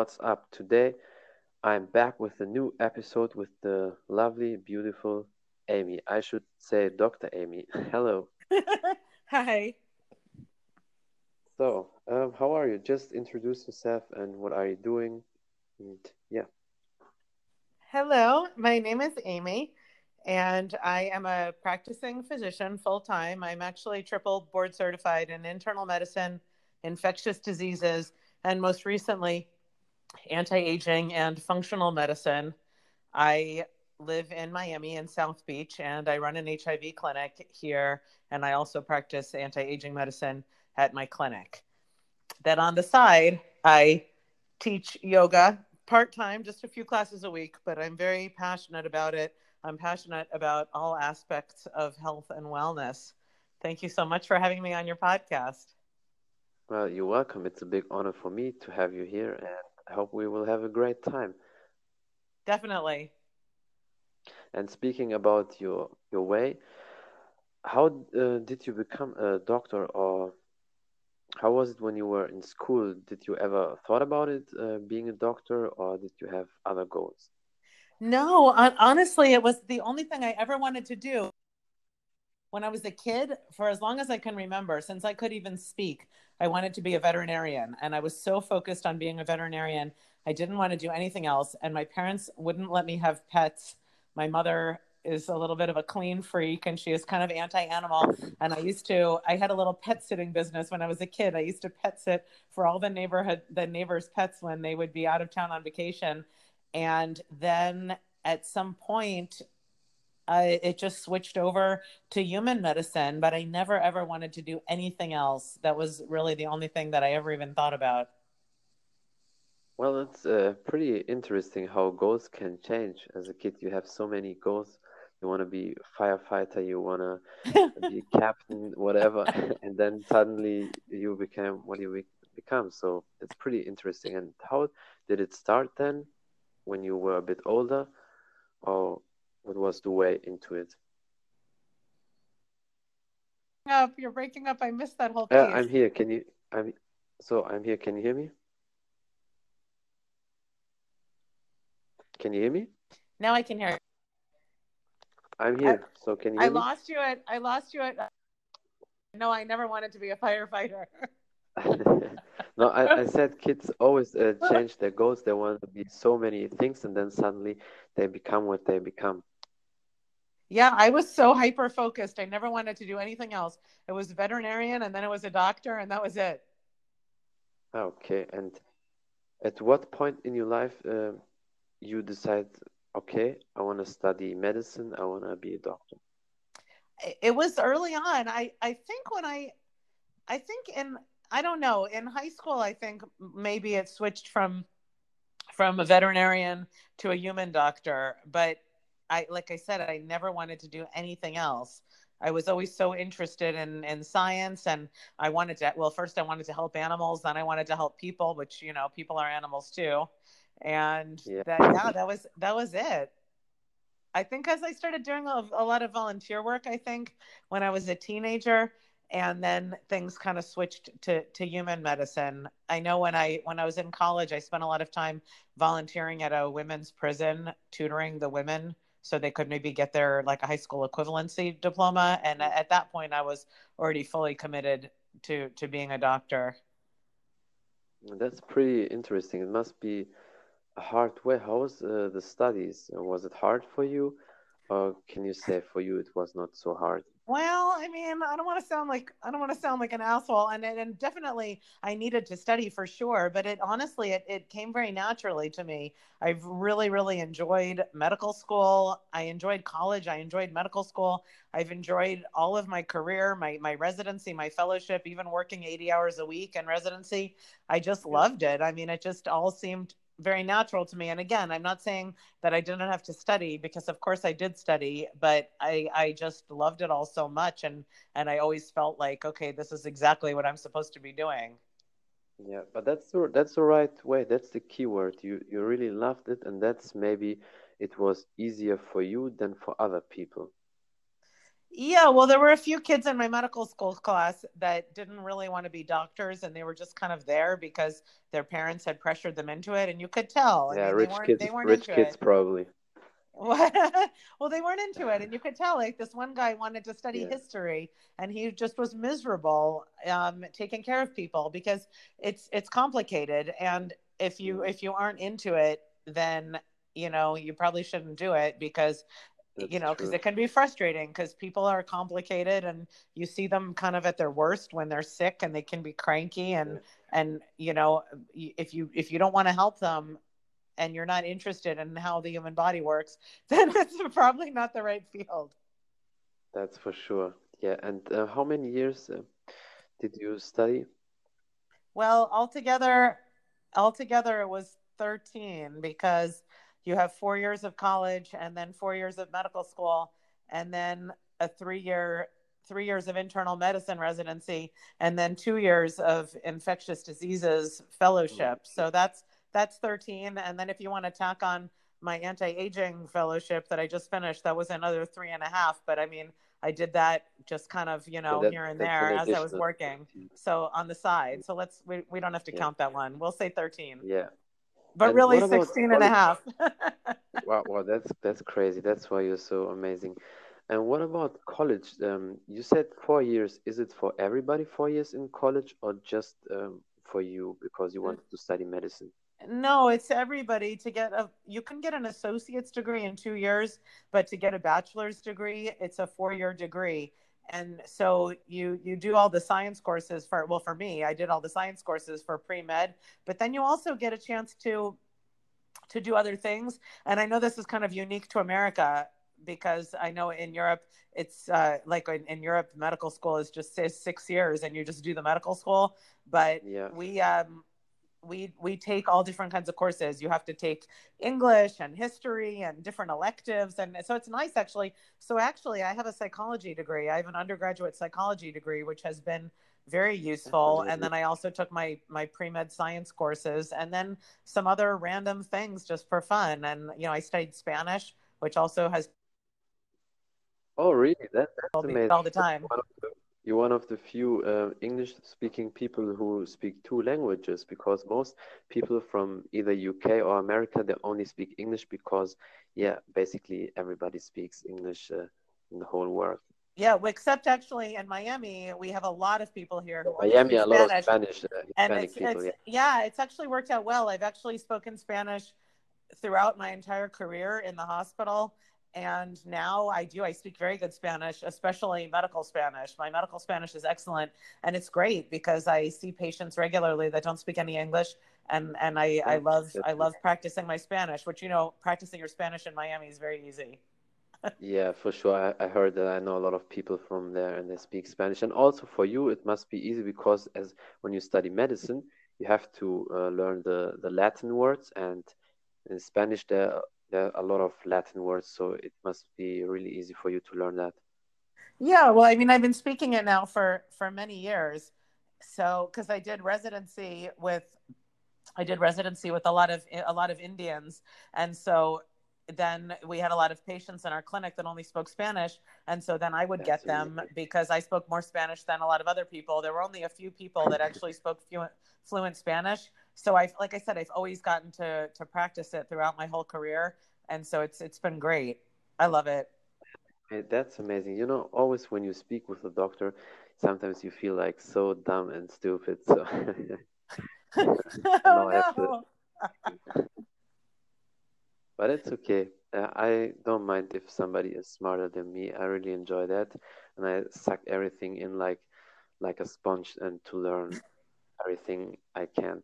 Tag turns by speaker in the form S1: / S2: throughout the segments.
S1: what's up? Today I'm back with a new episode with the lovely, beautiful Amy. I should say Dr. Amy. Hello.
S2: Hi.
S1: So, um, how are you? Just introduce yourself and what are you doing? And yeah.
S2: Hello, my name is Amy, and I am a practicing physician full time. I'm actually triple board certified in internal medicine, infectious diseases, and most recently, anti aging and functional medicine. I live in Miami in South Beach, and I run an HIV clinic here, and I also practice anti aging medicine at my clinic. Then on the side, I teach yoga part time, just a few classes a week, but I'm very passionate about it. I'm passionate about all aspects of health and wellness. Thank you so much for having me on your podcast.
S1: Well, you're welcome. It's a big honor for me to have you here, and I hope we will have a great time.
S2: Definitely.
S1: And speaking about your your way, how uh, did you become a doctor, or how was it when you were in school? Did you ever thought about it, uh, being a doctor, or did you have other goals?
S2: No, honestly, it was the only thing I ever wanted to do when I was a kid, for as long as I can remember, since I could even speak, I wanted to be a veterinarian. And I was so focused on being a veterinarian, I didn't want to do anything else. And my parents wouldn't let me have pets. My mother is a little bit of a clean freak and she is kind of anti-animal and i used to i had a little pet sitting business when i was a kid i used to pet sit for all the neighborhood the neighbors pets when they would be out of town on vacation and then at some point I, it just switched over to human medicine, but I never ever wanted to do anything else. That was really the only thing that I ever even thought about.
S1: Well, it's uh, pretty interesting how goals can change. As a kid, you have so many goals. You want to be a firefighter, you want to be a captain, whatever, and then suddenly you became what you become. So it's pretty interesting. And how did it start then, when you were a bit older, or what was the way into it?
S2: Up, you're breaking up. I missed that whole
S1: piece. Yeah, I'm here. Can you? I'm so I'm here. Can you hear me? Can you hear me?
S2: Now I can hear. You.
S1: I'm here. I, so can you?
S2: I lost you at. I lost you at. No, I never wanted to be a firefighter.
S1: no, I, I said kids always uh, change their goals. They want to be so many things, and then suddenly they become what they become.
S2: Yeah, I was so hyper focused. I never wanted to do anything else. It was a veterinarian and then it was a doctor and that was it.
S1: Okay. And at what point in your life uh, you decide, okay, I want to study medicine, I want to be a doctor?
S2: It was early on. I, I think when I, I think in, I don't know, in high school, I think maybe it switched from, from a veterinarian to a human doctor, but I like I said, I never wanted to do anything else. I was always so interested in in science, and I wanted to. Well, first I wanted to help animals, then I wanted to help people, which you know, people are animals too. And yeah. that yeah, that was that was it. I think as I started doing a, a lot of volunteer work, I think when I was a teenager, and then things kind of switched to to human medicine. I know when I when I was in college, I spent a lot of time volunteering at a women's prison, tutoring the women so they could maybe get their like a high school equivalency diploma. And at that point i was already fully committed to to being a doctor.
S1: That's pretty interesting. It must be a hard way. How was uh, the studies? Was it hard for you? Or can you say for you it was not so hard
S2: well, I mean, I don't want to sound like I don't want to sound like an asshole, and and definitely I needed to study for sure. But it honestly, it it came very naturally to me. I've really really enjoyed medical school. I enjoyed college. I enjoyed medical school. I've enjoyed all of my career, my my residency, my fellowship, even working eighty hours a week in residency. I just loved it. I mean, it just all seemed very natural to me. And again, I'm not saying that I didn't have to study because of course I did study, but I, I just loved it all so much. And, and I always felt like, okay, this is exactly what I'm supposed to be doing.
S1: Yeah, but that's the, that's the right way. That's the key word. You, you really loved it. And that's maybe it was easier for you than for other people.
S2: Yeah, well, there were a few kids in my medical school class that didn't really want to be doctors, and they were just kind of there because their parents had pressured them into it, and you could tell.
S1: Yeah,
S2: I mean,
S1: rich
S2: they
S1: kids, rich kids
S2: it.
S1: probably.
S2: well, they weren't into it, and you could tell. Like this one guy wanted to study
S1: Yeah.
S2: history, and he just was miserable um, taking care of people because it's it's complicated, and if you
S1: Mhm.
S2: if you aren't into it, then you know you probably shouldn't do it because
S1: That's
S2: you know because it can be frustrating because people are complicated and you see them kind of at their worst when they're sick and they can be cranky and
S1: Yeah.
S2: and you know if you if you don't want to help them and you're not interested in how the human body works then it's probably not the right field
S1: That's for sure. Yeah, and uh, how many years uh, did you study?
S2: well altogether altogether it was 13 because you have four years of college and then four years of medical school and then a three year three years of internal medicine residency and then two years of infectious diseases fellowship. Mm. So that's that's 13 and then if you want to tack on my anti-aging fellowship that i just finished that was another three and a half. But i mean i did that just kind of you know
S1: that,
S2: here and there
S1: an
S2: as i was working.
S1: 13.
S2: so on the side. So let's we, we don't have to
S1: Yeah,
S2: count that one. We'll say 13
S1: yeah.
S2: But
S1: And
S2: really
S1: what about
S2: 16 and a half
S1: Wow, wow, that's that's crazy. That's why you're so amazing. And what about college? Um, you said four years. Is it for everybody four years in college or just um, for you because you wanted to study medicine?
S2: no it's everybody to get a you can get an associate's degree in two years but to get a bachelor's degree it's a four year degree and so you you do all the science courses for well for me i did all the science courses for pre-med but then you also get a chance to to do other things. And I know this is kind of unique to America because I know in Europe it's uh, like in, in Europe medical school is just says six years and you just do the medical school. But
S1: Yeah,
S2: we um, we we take all different kinds of courses. You have to take English and history and different electives, and so it's nice actually. So actually, I have a psychology degree. I have an undergraduate psychology degree, which has been very useful. And then I also took my my pre med science courses, and then some other random things just for fun. And you know, I studied Spanish, which also has
S1: Oh, really? That that's amazing.
S2: all the time.
S1: One of the, you're one of the few uh, English-speaking people who speak two languages because most people from either UK or America, they only speak English because, yeah, basically everybody speaks English uh, in the whole world.
S2: Yeah, except actually in Miami, we have a lot of people here who
S1: Miami, a lot of
S2: Spanish.
S1: Spanish, uh,
S2: and it's
S1: people,
S2: it's
S1: yeah.
S2: yeah it's actually worked out well i've actually spoken spanish throughout my entire career in the hospital and now i do i speak very good spanish especially medical spanish my medical spanish is excellent and it's great because i see patients regularly that don't speak any english and and i i love i love practicing my spanish which you know practicing your spanish in miami is very easy
S1: Yeah, for sure. I, I heard that I know a lot of people from there and they speak Spanish. And also for you, it must be easy because as when you study medicine, you have to uh, learn the, the Latin words, and in Spanish there there are a lot of Latin words, so it must be really easy for you to learn that.
S2: yeah well i mean i've been speaking it now for for many years so because i did residency with I did residency with a lot of a lot of Indians, and so then we had a lot of patients in our clinic that only spoke Spanish, and so then I would
S1: That's
S2: get them
S1: amazing.
S2: because I spoke more Spanish than a lot of other people. There were only a few people that actually spoke fluent fluent Spanish, so I like I said I've always gotten to to practice it throughout my whole career, and so it's it's been great. I love it.
S1: That's amazing. You know, always when you speak with a doctor, sometimes you feel like so dumb and stupid. So
S2: oh
S1: now I have to,
S2: no.
S1: but it's okay. Uh, I don't mind if somebody is smarter than me. I really enjoy that, and I suck everything in like like a sponge and to learn everything I can.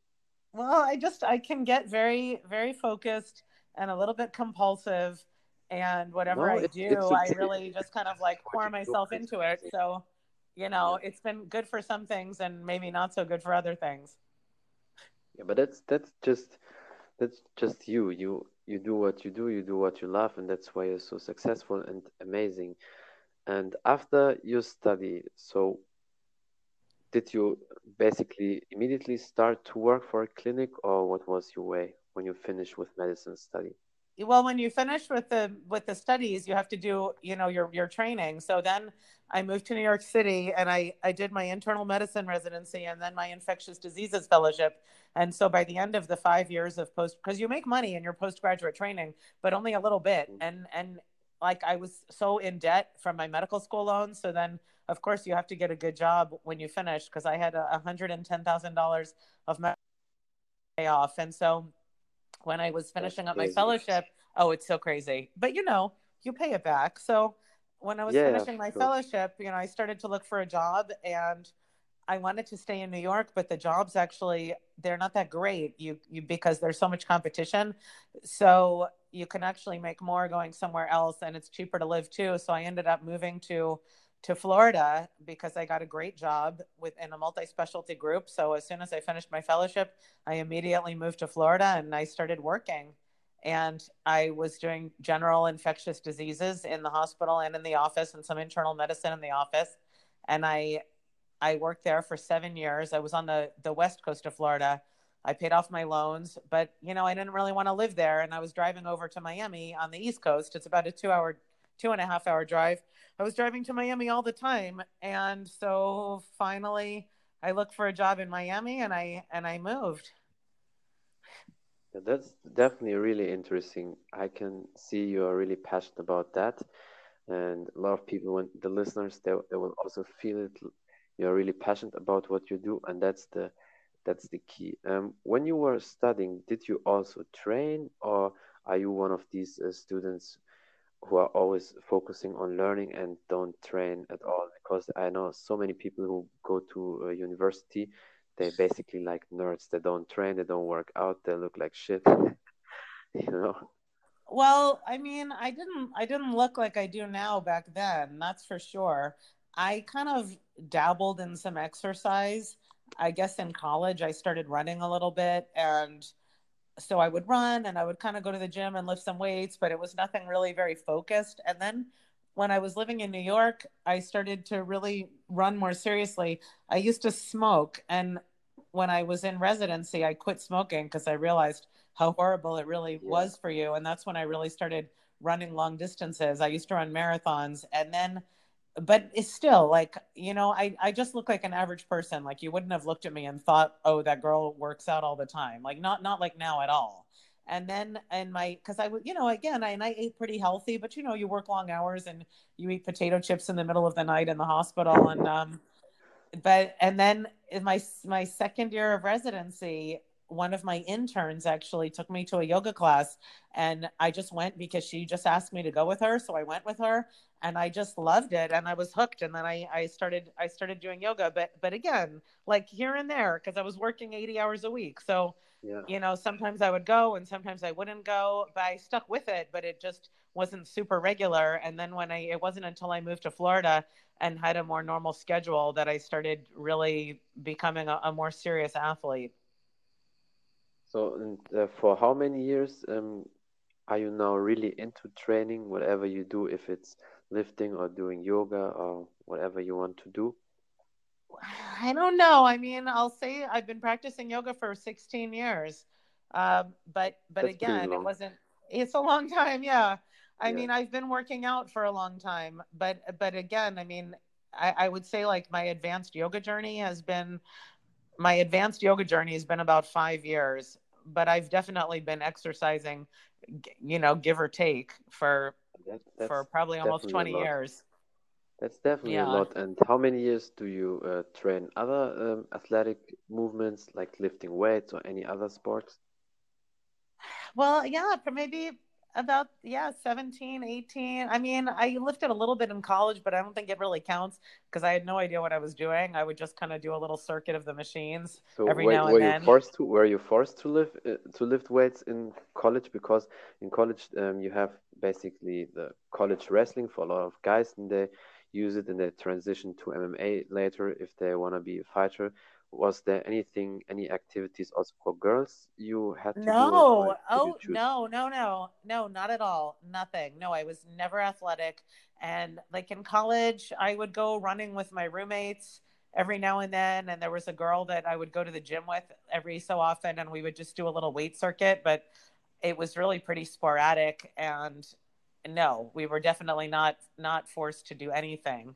S2: Well, I just I can get very very focused and a little bit compulsive and whatever
S1: No,
S2: I do, I really just kind of like pour myself into it. So, you know, it's been good for some things and maybe not so good for other things.
S1: yeah, but that's that's just that's just you. You you do what you do. You do what you love, and that's why you're so successful and amazing. And after you study, so did you basically immediately start to work for a clinic, or what was your way when you finished with medicine study?
S2: well, when you finish with the with the studies, you have to do you know your your training. So then I moved to New York City and I I did my internal medicine residency and then my infectious diseases fellowship. And so by the end of the five years of post, because you make money in your postgraduate training, but only a little bit. Mm. And and like I was so in debt from my medical school loans. So then of course you have to get a good job when you finish because I had a hundred and ten thousand dollars of my payoff And so when I was finishing up my fellowship, oh, it's so crazy. But you know, you pay it back. So when I was yeah, finishing my fellowship, you know, I started to look for a job and I wanted to stay in New York, but the jobs actually they're not that great. You you because there's so much competition. So you can actually make more going somewhere else and it's cheaper to live too. So I ended up moving to to Florida because I got a great job within a multi-specialty group. So as soon as I finished my fellowship, I immediately moved to Florida and I started working. And I was doing general infectious diseases in the hospital and in the office and some internal medicine in the office. And I I worked there for seven years. I was on the, the west coast of Florida. I paid off my loans, but you know, I didn't really want to live there. And I was driving over to Miami on the East Coast. It's about a two hour, two and a half hour drive I was driving to Miami all the time. And so finally I looked for a job in Miami and I and I moved.
S1: That's definitely really interesting. I can see you are really passionate about that. And a lot of people when the listeners they, they will also feel it you're really passionate about what you do and that's the that's the key. Um, when you were studying, did you also train, or are you one of these uh, students who are always focusing on learning and don't train at all because i know so many people who go to university they basically like nerds. They don't train they don't work out they look like shit you know?
S2: Well i mean i didn't i didn't look like i do now back then that's for sure. I kind of dabbled in some exercise. I guess in college i started running a little bit and so I would run and I would kind of go to the gym and lift some weights, but it was nothing really very focused. And then when I was living in New York, I started to really run more seriously. I used to smoke. And when I was in residency, I quit smoking because I realized how horrible it really yeah. was for you. And that's when I really started running long distances. I used to run marathons. And then but it's still like you know I, I just look like an average person. Like you wouldn't have looked at me and thought oh that girl works out all the time. Like not not like now at all. And then and my because i would you know again I, and i ate pretty healthy but you know you work long hours and you eat potato chips in the middle of the night in the hospital and um but and then in my my second year of residency one of my interns actually took me to a yoga class and I just went because she just asked me to go with her. So I went with her and I just loved it and I was hooked and then I I started I started doing yoga but but again like here and there because I was working 80 hours a week so yeah. you know sometimes I would go and sometimes I wouldn't go but I stuck with it but it just wasn't super regular and then when I it wasn't until I moved to Florida and had a more normal schedule that I started really becoming a, a more serious athlete
S1: so uh, for how many years um, are you now really into training whatever you do if it's lifting or doing yoga or whatever you want to do?
S2: I don't know. I mean, I'll say I've been practicing yoga for 16 years. Um, but but That's again, it wasn't it's a long time, yeah. I yeah. mean, I've been working out for a long time, but but again, I mean, I, I would say like my advanced yoga journey has been my advanced yoga journey has been about five years, but I've definitely been exercising, you know, give or take for that, for probably almost 20 years.
S1: That's definitely yeah. a lot. And how many years do you uh, train other um, athletic movements like lifting weights or any other sports?
S2: Well, yeah, for maybe about yeah 17 18 i mean i lifted a little bit in college but i don't think it really counts because i had no idea what i was doing. I would just kind of do a little circuit of the machines so every wait, now and
S1: were
S2: then.
S1: you forced to were you forced to lift uh, to lift weights in college? Because in college um, you have basically the college wrestling for a lot of guys and they use it and they transition to mma later if they want to be a fighter was there anything any activities also for girls you had to
S2: no. oh no no no. No not at all. Nothing. No i was never athletic. And like in college i would go running with my roommates every now and then and there was a girl that i would go to the gym with every so often and we would just do a little weight circuit but it was really pretty sporadic and no, we were definitely not not forced to do anything.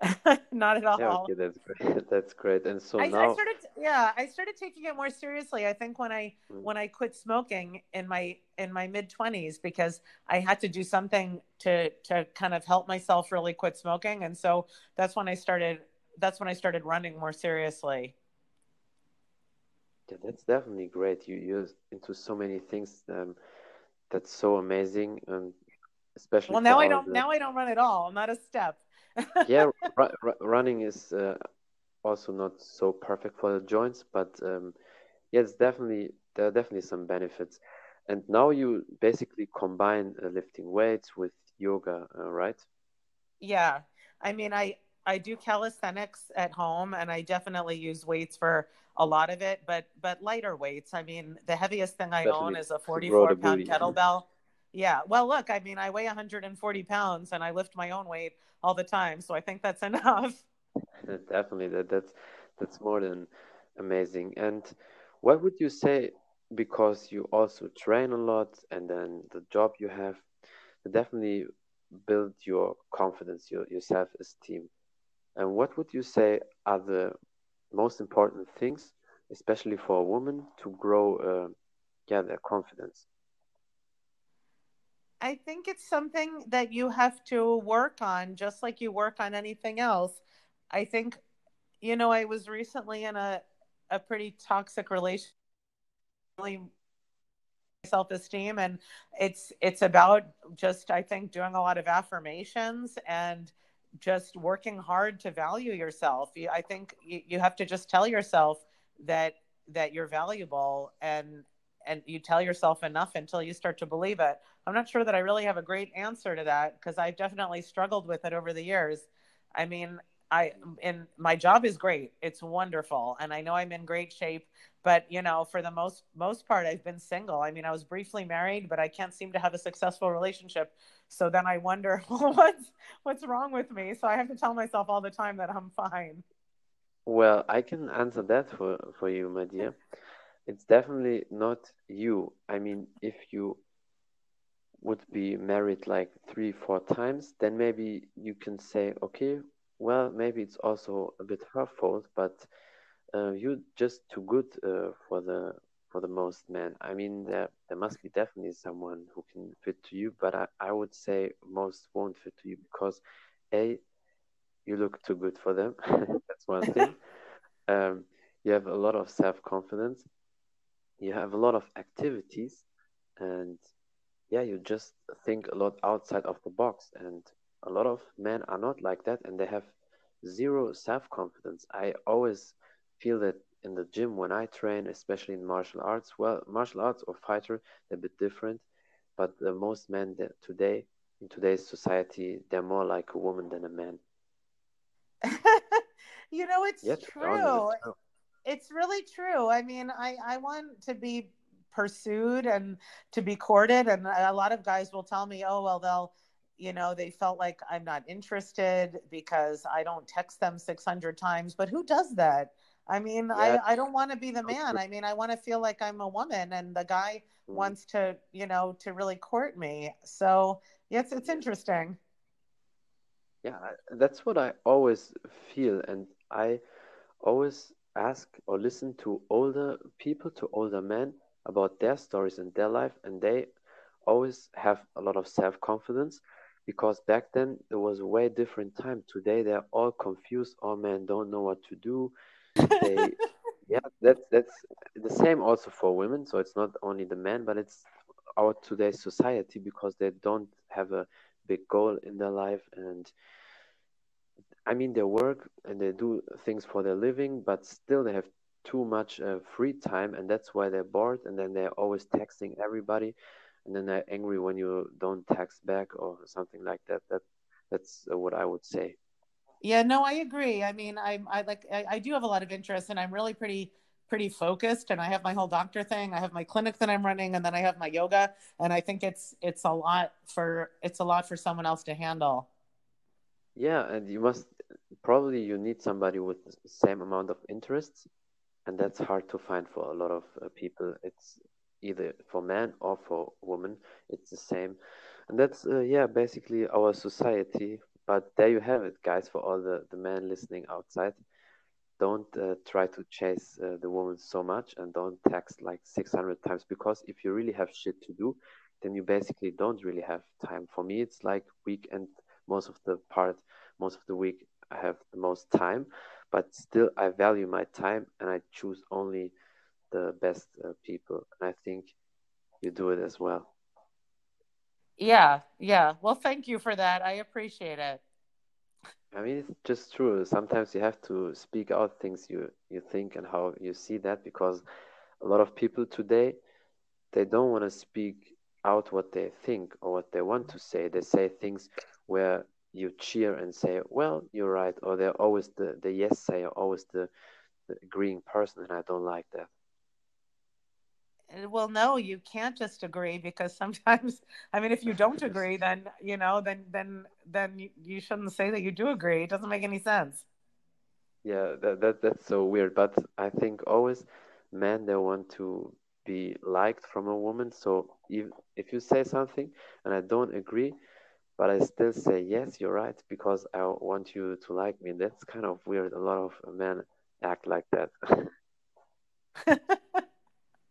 S2: not at all.
S1: Yeah, okay, that's great. That's great. And so
S2: I,
S1: now,
S2: I started, yeah, I started taking it more seriously. I think when I
S1: Mm.
S2: when I quit smoking in my in my mid twenties because I had to do something to to kind of help myself really quit smoking, and so that's when I started. That's when I started running more seriously.
S1: yeah, that's definitely great. You you're into so many things. Um, that's so amazing, and especially
S2: Well, now I don't.
S1: the
S2: Now I don't run at all. Not a step.
S1: Yeah, ru ru running is uh, also not so perfect for the joints, but um, yeah, it's definitely there are definitely some benefits. And now you basically combine uh, lifting weights with yoga, uh, right?
S2: Yeah. I mean, I I do calisthenics at home and I definitely use weights for a lot of it, but but lighter weights. I mean, the heaviest thing I own is a 44 pound kettlebell. Yeah. Well, look, I mean, I weigh 140 pounds and I lift my own weight all the time, so I think that's enough.
S1: Definitely, that that's that's more than amazing. And what would you say, because you also train a lot and then the job you have, definitely build your confidence, your your self-esteem. And what would you say are the most important things, especially for a woman, to grow, uh, yeah, their confidence?
S2: I think it's something that you have to work on just like you work on anything else. I think, you know, I was recently in a a pretty toxic relationship really self-esteem and it's it's about just i think doing a lot of affirmations and just working hard to value yourself i think you, you have to just tell yourself that that you're valuable and and you tell yourself enough until you start to believe it. I'm not sure that i really have a great answer to that because i've definitely struggled with it over the years. I mean i and my job is great. It's wonderful and i know i'm in great shape but you know for the most most part i've been single. I mean i was briefly married but i can't seem to have a successful relationship. So then i wonder what's what's wrong with me? So i have to tell myself all the time that i'm fine.
S1: Well, I can answer that for for you, my dear. It's definitely not you. I mean, if you would be married like three, four times, then maybe you can say, okay, well, maybe it's also a bit her fault, but uh, you're just too good uh, for the for the most men. I mean, there there must be definitely someone who can fit to you, but I, I would say most won't fit to you because A, you look too good for them. That's one thing. Um, you have a lot of self-confidence. You have a lot of activities, and yeah, you just think a lot outside of the box. And a lot of men are not like that, and they have zero self-confidence. I always feel that in the gym when I train, especially in martial arts. Well, martial arts or fighter, they're a bit different, but the most men that today, in today's society, they're more like a woman than a man.
S2: you know it's
S1: Yeah, to honest,
S2: true
S1: it's true.
S2: It's really true. I mean i i want to be pursued and to be courted and a lot of guys will tell me oh well they'll you know they felt like i'm not interested because i don't text them 600 times. But who does that? I mean
S1: Yeah,
S2: i i don't want to be the man. i mean i want to feel like i'm a woman and the guy
S1: Mm,
S2: wants to you know to really court me. So yes it's interesting.
S1: Yeah, that's what I always feel, and I always ask or listen to older people, to older men about their stories and their life, and they always have a lot of self-confidence because back then it was a way different time. Today they're all confused, oh, all men don't know what to do. They, yeah, that's that's the same also for women, so it's not only the men, but it's our today's society because they don't have a big goal in their life and I mean, they work and they do things for their living, but still they have too much uh, free time, and that's why they're bored. And then they're always texting everybody, and then they're angry when you don't text back or something like that. That that's uh, what I would say.
S2: Yeah, no, I agree. I mean, I'm I like I, I do have a lot of interest and I'm really pretty pretty focused and I have my whole doctor thing. I have my clinic that I'm running and then I have my yoga and I think it's it's a lot for it's a lot for someone else to handle.
S1: Yeah, and you must probably you need somebody with the same amount of interests, and that's hard to find for a lot of uh, people. It's either for man or for woman. It's the same, and that's uh, yeah, basically our society. But there you have it, guys. For all the the men listening outside, don't uh, try to chase uh, the woman so much, and don't text like six hundred times because if you really have shit to do, then you basically don't really have time. For me, it's like weekend most of the part, most of the week. I have the most time, but still I value my time and I choose only the best uh, people. And I think you do it as well.
S2: Yeah, yeah. Well, thank you for that. I appreciate it.
S1: I mean, it's just true. Sometimes you have to speak out things you you think and how you see that because a lot of people today they don't want to speak out what they think or what they want to say. They say things where you cheer and say, "Well, you're right," or they're always the the yes sayer, always the, the agreeing person, and I don't like that.
S2: Well, no, you can't just agree because sometimes, I mean, if you don't agree, then you know, then then then you, you shouldn't say that you do agree. It doesn't make any sense.
S1: Yeah, that, that that's so weird. But I think always men they want to be liked from a woman. So if if you say something and I don't agree, but I still say yes, you're right because I want you to like me. That's kind of weird. A lot of men act like that.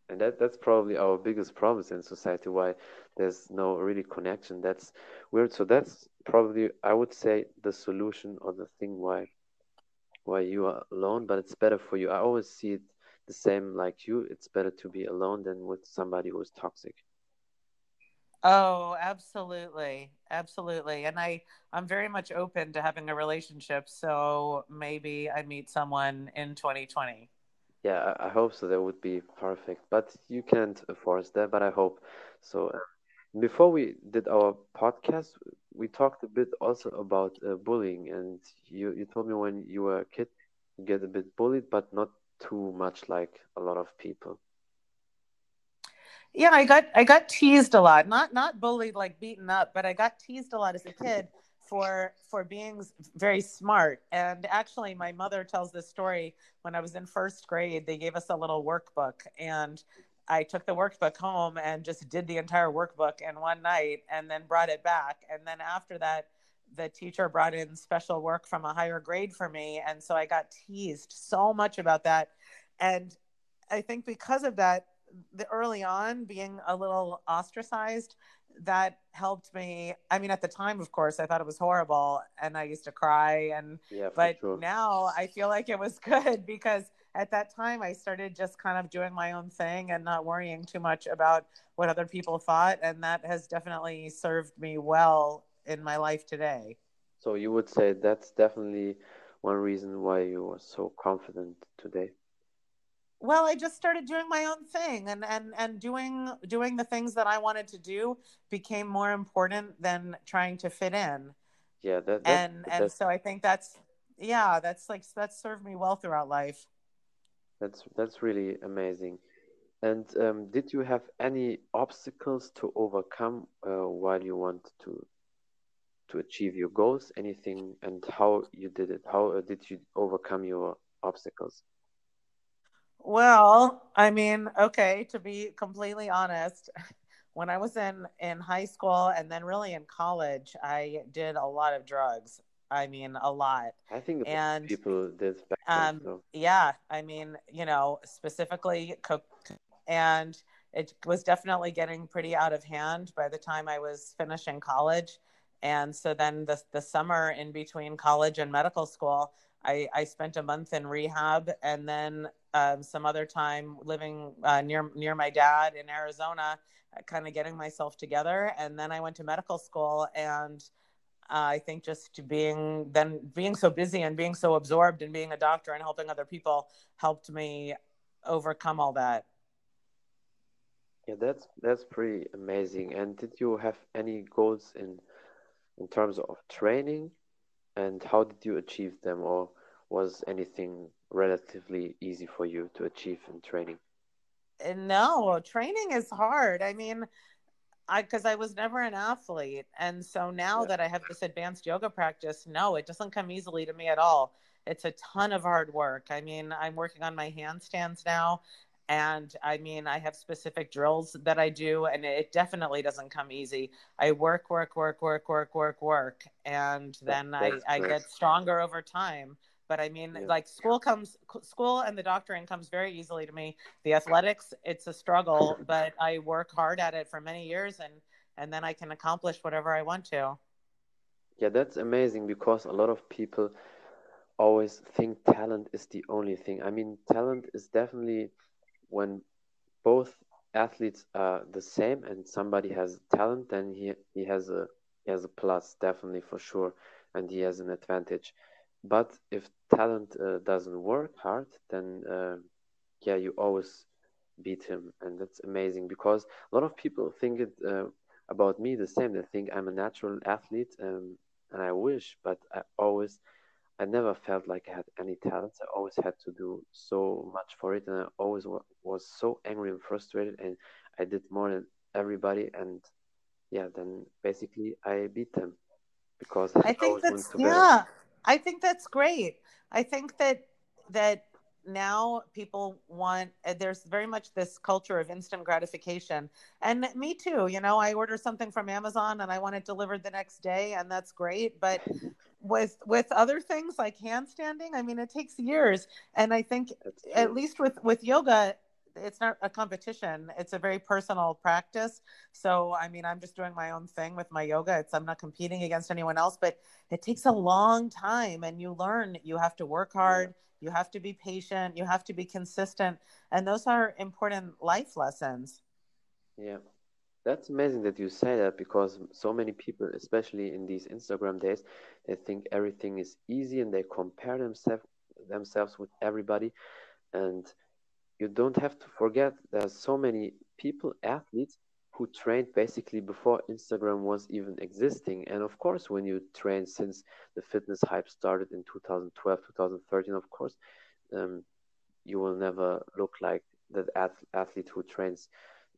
S1: and that that's probably our biggest problem in society why there's no really connection that's weird so that's probably i would say the solution or the thing why why you are alone but it's better for you i always see it the same like you it's better to be alone than with somebody who's toxic
S2: Oh, absolutely. Absolutely. And I I'm very much open to having a relationship, so maybe I meet someone in 2020.
S1: Yeah, I, hope so. That would be perfect, but you can't force that. But I hope so. Before we did our podcast, we talked a bit also about uh, bullying, and you you told me when you were a kid, you get a bit bullied, but not too much like a lot of people
S2: yeah i got i got teased a lot. Not not bullied like beaten up but i got teased a lot as a kid for for being very smart. And actually my mother tells this story. When i was in first grade they gave us a little workbook and i took the workbook home and just did the entire workbook in one night and then brought it back. And then after that the teacher brought in special work from a higher grade for me. And so i got teased so much about that. And i think because of that the early on being a little ostracized that helped me i mean at the time of course i thought it was horrible and i used to cry and
S1: yeah,
S2: but
S1: sure.
S2: now i feel like it was good because at that time i started just kind of doing my own thing and not worrying too much about what other people thought and that has definitely served me well in my life today
S1: so you would say that's definitely one reason why you are so confident today
S2: well i just started doing my own thing and and and doing doing the things that i wanted to do became more important than trying to fit in.
S1: Yeah that, that
S2: and and so i think that's yeah that's like that's served me well throughout life.
S1: That's that's really amazing. And um, did you have any obstacles to overcome uh, while you want to to achieve your goals? Anything and how you did it? How uh, did you overcome your obstacles
S2: well, I mean, okay, to be completely honest, when I was in in high school and then really in college, I did a lot of drugs. I mean, a lot.
S1: I think
S2: and
S1: people did.
S2: um, so. yeah, I mean, you know, specifically coke, and it was definitely getting pretty out of hand by the time I was finishing college. And so then the the summer in between college and medical school, I, I spent a month in rehab and then um, some other time living uh, near near my dad in Arizona, uh, kind of getting myself together. And then I went to medical school, and uh, I think just being then being so busy and being so absorbed and being a doctor and helping other people helped me overcome all that.
S1: Yeah, that's that's pretty amazing. And did you have any goals in in terms of training, and how did you achieve them, or was anything relatively easy for you to achieve in training?
S2: Uh, no, training is hard. I mean, I because I was never an athlete, and so now yeah. that I have this advanced yoga practice, no, it doesn't come easily to me at all. It's a ton of hard work. I mean, I'm working on my handstands now, and I mean, I have specific drills that I do, and it definitely doesn't come easy. I work, work, work, work, work, work, work, and then I, I get stronger over time. But I mean, yeah. like school comes, school and the doctoring comes very easily to me. The athletics, it's a struggle, but I work hard at it for many years, and and then I can accomplish whatever I want to.
S1: Yeah, that's amazing because a lot of people always think talent is the only thing. I mean, talent is definitely when both athletes are the same and somebody has talent, then he he has a he has a plus definitely for sure, and he has an advantage. But if talent uh, doesn't work hard, then uh, yeah, you always beat him, and that's amazing because a lot of people think it uh, about me the same. They think I'm a natural athlete, um, and I wish, but I always I never felt like I had any talents. I always had to do so much for it, and I always was so angry and frustrated. And I did more than everybody, and yeah, then basically I beat them because
S2: I, I think that's yeah. I think that's great. I think that that now people want uh, there's very much this culture of instant gratification. And me too you know i order something from amazon and i want it delivered the next day and that's great. But with with other things like handstanding i mean it takes years. And i think at least with with yoga it's not a competition it's a very personal practice. So i mean i'm just doing my own thing with my yoga. It's i'm not competing against anyone else but it takes a long time and you learn you have to work hard you have to be patient you have to be consistent and those are important life lessons.
S1: Yeah. That's amazing that you say that because so many people, especially in these Instagram days, they think everything is easy and they compare themselves themselves with everybody. And you don't have to forget there's so many people, athletes, who trained basically before Instagram was even existing. And of course, when you train since the fitness hype started in 2012, 2013, of course, um, you will never look like that athlete who trains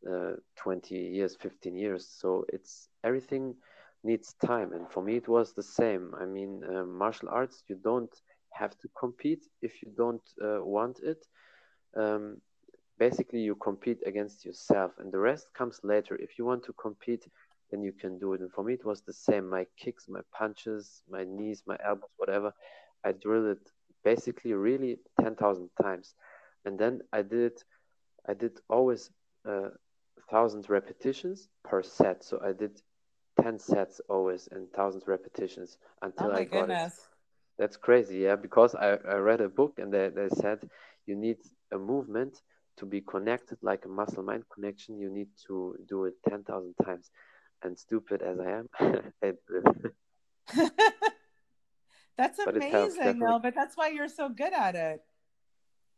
S1: uh, 20 years 15 years. So it's everything needs time. And for me it was the same. I mean uh, martial arts you don't have to compete if you don't uh, want it um, basically you compete against yourself and the rest comes later if you want to compete then you can do it and for me it was the same my kicks my punches my knees my elbows whatever i drilled it basically really 10,000 times and then i did i did always uh, thousand repetitions per set. So I did ten sets always and thousand repetitions until oh I got goodness. it. That's crazy, yeah. Because I, I read a book and they, they said you need a movement to be connected like a muscle mind connection. You need to do it ten thousand times. And stupid as I am,
S2: that's amazing, though. But that's why you're so good at it.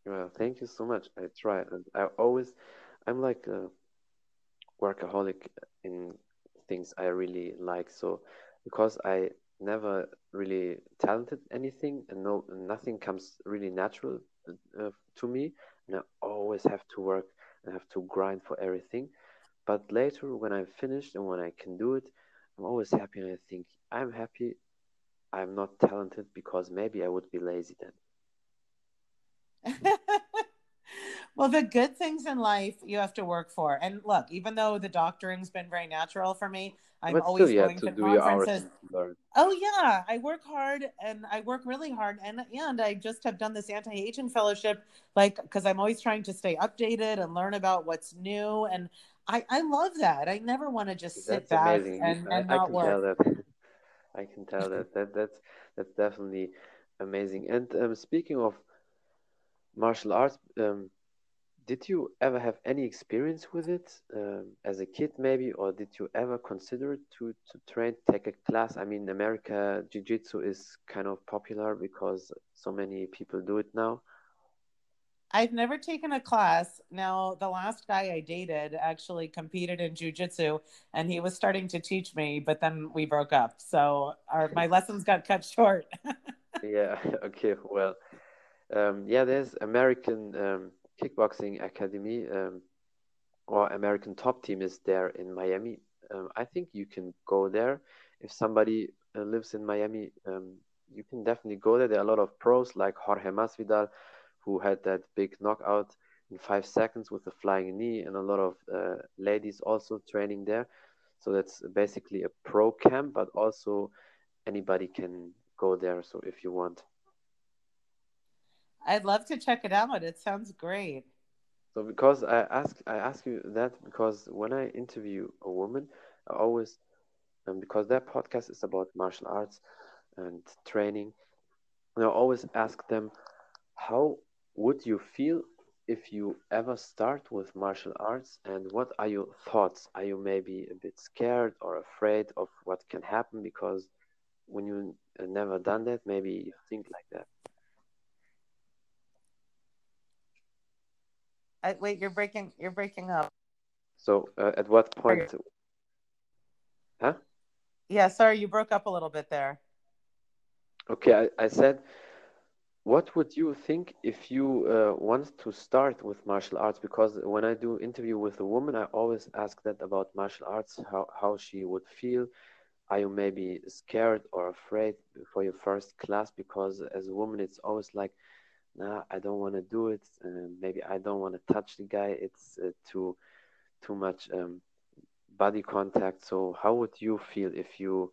S1: Well, thank you so much. I try, and I always, I'm like a workaholic in things I really like. So because I never really talented anything and no nothing comes really natural uh, to me and I always have to work and have to grind for everything. But later when I'm finished and when I can do it, I'm always happy and I think I'm happy I'm not talented because maybe I would be lazy then.
S2: well, the good things in life you have to work for. And look, even though the doctoring's been very natural for me, I'm but always still, going to, to conferences. Oh yeah, I work hard and I work really hard, and and I just have done this anti-aging fellowship, like because I'm always trying to stay updated and learn about what's new, and I I love that. I never want to just sit that's back amazing. and, and I, not I can work.
S1: Tell that. I can tell that that that's that's definitely amazing. And um, speaking of martial arts, um, did you ever have any experience with it um, as a kid maybe or did you ever consider to, to train take a class? I mean america jiu-jitsu is kind of popular because so many people do it now.
S2: I've never taken a class. Now the last guy i dated actually competed in jiu-jitsu and he was starting to teach me but then we broke up. So our my lessons got cut short.
S1: Yeah okay well um, yeah there's american um, kickboxing academy um, or American top team is there in Miami. Um, I think you can go there if somebody uh, lives in Miami. Um, you can definitely go there. There are a lot of pros like Jorge Masvidal, who had that big knockout in five seconds with a flying knee, and a lot of uh, ladies also training there. So that's basically a pro camp, but also anybody can go there. So if you want.
S2: I'd love to check it out. It sounds great.
S1: So because I ask I ask you that because when I interview a woman, I always and because that podcast is about martial arts and training, I always ask them, how would you feel if you ever start with martial arts and what are your thoughts? Are you maybe a bit scared or afraid of what can happen because when you never done that, maybe you think like that.
S2: I, wait, you're breaking. You're breaking up.
S1: So, uh, at what point? Huh?
S2: Yeah, sorry, you broke up a little bit there.
S1: Okay, I, I said, what would you think if you uh, want to start with martial arts? Because when I do interview with a woman, I always ask that about martial arts, how, how she would feel. Are you maybe scared or afraid for your first class? Because as a woman, it's always like, nah, I don't want to do it. Maybe I don't want to touch the guy. It's uh, too too much um, body contact. So how would you feel if you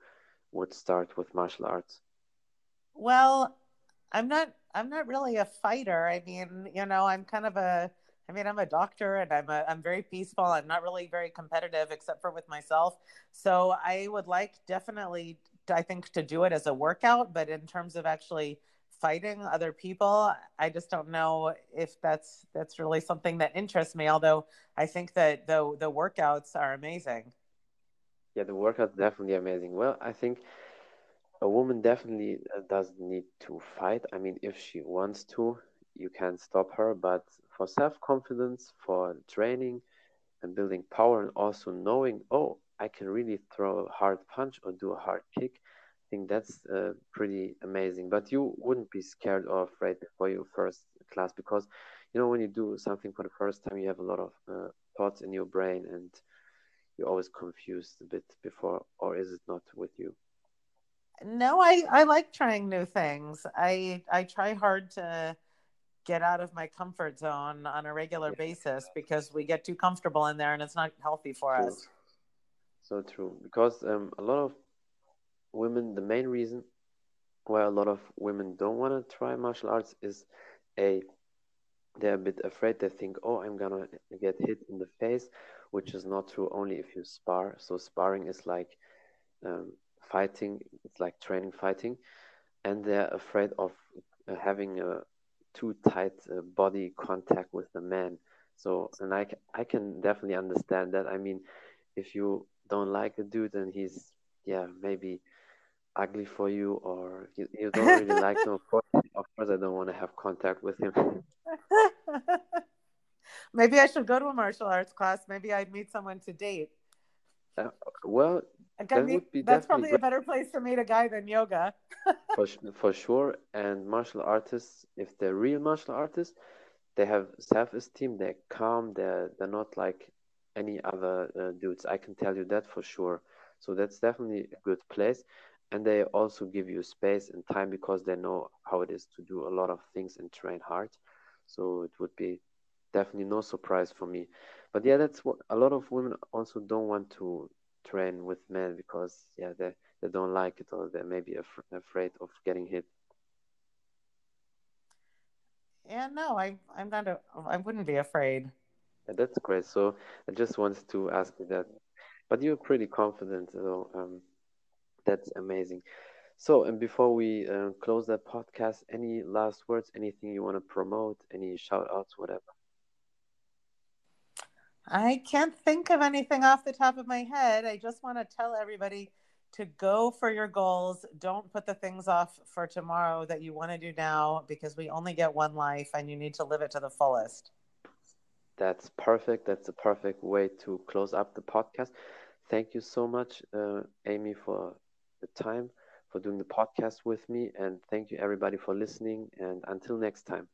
S1: would start with martial arts?
S2: Well, I'm not I'm not really a fighter. I mean, you know, I'm kind of a I mean, I'm a doctor and I'm a, I'm very peaceful. I'm not really very competitive except for with myself. So I would like definitely I think to do it as a workout, but in terms of actually fighting other people i just don't know if that's that's really something that interests me although i think that the the workouts are amazing.
S1: Yeah the workouts definitely amazing. Well i think a woman definitely uh, doesn't need to fight. I mean if she wants to you can stop her but for self-confidence for training and building power and also knowing oh i can really throw a hard punch or do a hard kick think that's uh, pretty amazing. But you wouldn't be scared or afraid before your first class because, you know, when you do something for the first time, you have a lot of uh, thoughts in your brain and you're always confused a bit before, or is it not with you?
S2: No, I, I like trying new things. I I try hard to get out of my comfort zone on a regular yeah. basis because we get too comfortable in there and it's not healthy for
S1: true.
S2: us.
S1: So true because um, a lot of women, the main reason why a lot of women don't want to try martial arts is a they're a bit afraid. They think, oh, I'm gonna get hit in the face, which is not true. Only if you spar. So sparring is like um, fighting. It's like training fighting, and they're afraid of uh, having a too tight uh, body contact with the man. So, and I, I can definitely understand that. I mean, if you don't like a dude and he's, yeah, maybe ugly for you or you, you don't really like him, of course, of course, I don't want to have contact with him.
S2: Maybe I should go to a martial arts class. Maybe I'd meet someone to date.
S1: Uh, well, that
S2: meet,
S1: would be
S2: that's probably
S1: great.
S2: a better place to meet a guy than yoga.
S1: for, for sure. And martial artists, if they're real martial artists, they have self-esteem. They're calm. They're they're not like any other uh, dudes. I can tell you that for sure. So that's definitely a good place and they also give you space and time because they know how it is to do a lot of things and train hard. So it would be definitely no surprise for me. But yeah that's what a lot of women also don't want to train with men because yeah they, they don't like it or they may be af- afraid of getting hit.
S2: Yeah no i i'm not a, i wouldn't be afraid.
S1: Yeah, that's great. So i just wanted to ask you that. But you're pretty confident so um, that's amazing. So, and before we uh, close the podcast, any last words, anything you want to promote, any shout outs, whatever?
S2: I can't think of anything off the top of my head. I just want to tell everybody to go for your goals. Don't put the things off for tomorrow that you want to do now because we only get one life and you need to live it to the fullest.
S1: That's perfect. That's a perfect way to close up the podcast. Thank you so much, uh, Amy, for the time for doing the podcast with me. And thank you, everybody, for listening. And until next time.